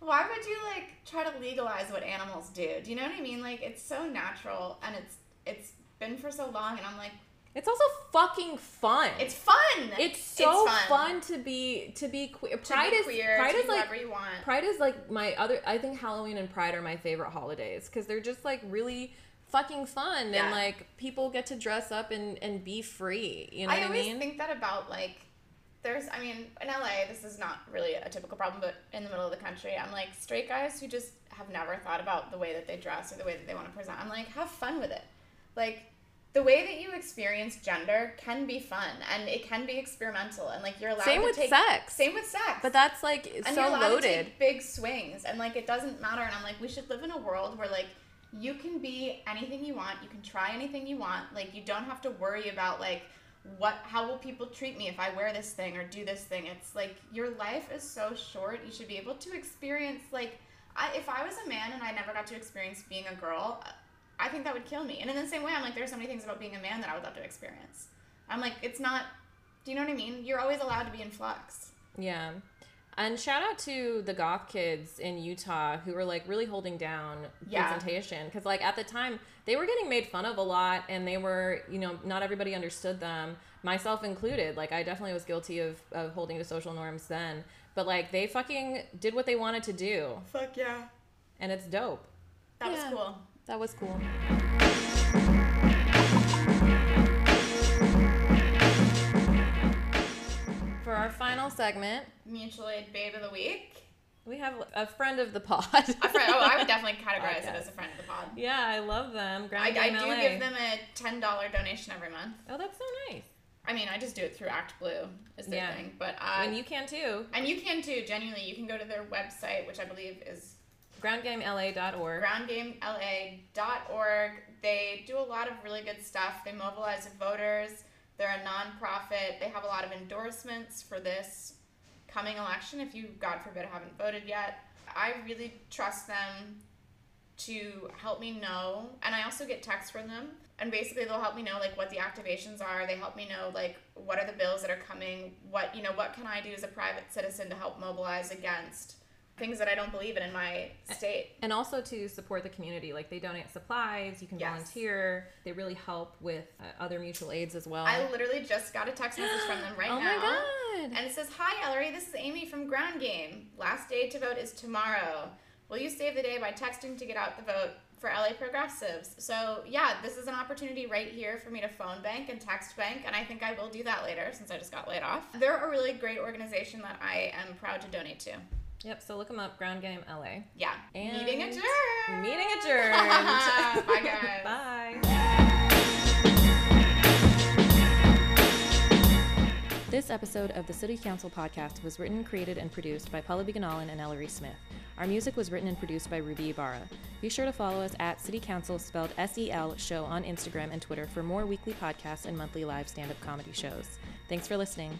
why would you like try to legalize what animals do? Do you know what I mean? Like, it's so natural, and it's it's been for so long, and I'm like, it's also fucking fun it's fun. it's so It's fun. to be to be queer to pride be is queer, pride is like whatever you want. Pride is like my other. I think Halloween and Pride are my favorite holidays because they're just like really fucking fun Yeah. and like people get to dress up and and be free. You know I what I always mean? think that about like there's I mean in LA this is not really a typical problem but in the middle of the country I'm like straight guys who just have never thought about the way that they dress or the way that they want to present I'm like have fun with it like the way that you experience gender can be fun and it can be experimental and like you're allowed to. Same to with take sex. same with sex but that's like and so you're allowed loaded. to take big swings and like it doesn't matter and i'm like we should live in a world where like you can be anything you want you can try anything you want like you don't have to worry about like what how will people treat me if i wear this thing or do this thing? It's like your life is so short you should be able to experience like I, if i was a man and i never got to experience being a girl i think that would kill me. And in the same way i'm like there's so many things about being a man that i would love to experience. I'm like it's not do you know what i mean? You're always allowed to be in flux. Yeah. And shout out to the goth kids in Utah who were like really holding down Yeah. presentation. Because like at the time they were getting made fun of a lot and they were you know not everybody understood them myself included. Like I definitely was guilty of, of holding to social norms then. But like they fucking did what they wanted to do. Fuck yeah. And it's dope. That Yeah. was cool. That was cool our final segment mutual aid babe of the week. we have a friend of the pod A friend, oh, I would definitely categorize it as a friend of the pod. Yeah, I love them. I, Ground I Game do LA. give them a ten dollar donation every month. Oh, that's so nice. I mean, I just do it through Act Blue is their Yeah. thing, but uh, and you can too. and you can too. Genuinely, you can go to their website, which I believe is GroundGameLA.org. groundgamela.org. They do a lot of really good stuff. They mobilize voters. They're a nonprofit. They have a lot of endorsements for this coming election. If you, God forbid, haven't voted yet, I really trust them to help me know. And I also get texts from them. And basically, they'll help me know like what the activations are. They help me know like what are the bills that are coming. What you know, what can I do as a private citizen to help mobilize against things that I don't believe in in my state. And also to support the community. Like they donate supplies, you can Yes. volunteer. They really help with uh, other mutual aids as well. I literally just got a text message from them right oh now. my god. And it says, Hi, Ellory, this is Amy from Ground Game. Last day to vote is tomorrow. Will you save the day by texting to get out the vote for LA Progressives? So, yeah, this is an opportunity right here for me to phone bank and text bank, and I think I will do that later since I just got laid off. They're a really great organization that I am proud to donate to. Yep, so look them up, Ground Game LA. Yeah. And Meeting adjourned. Meeting adjourned. Bye, guys. Bye. This episode of the City Counsel podcast was written, created, and produced by Pallavi Gunalan and Ellory Smith. Our music was written and produced by Ruby Ibarra. Be sure to follow us at City Counsel, spelled S E L, show on Instagram and Twitter for more weekly podcasts and monthly live stand up comedy shows. Thanks for listening.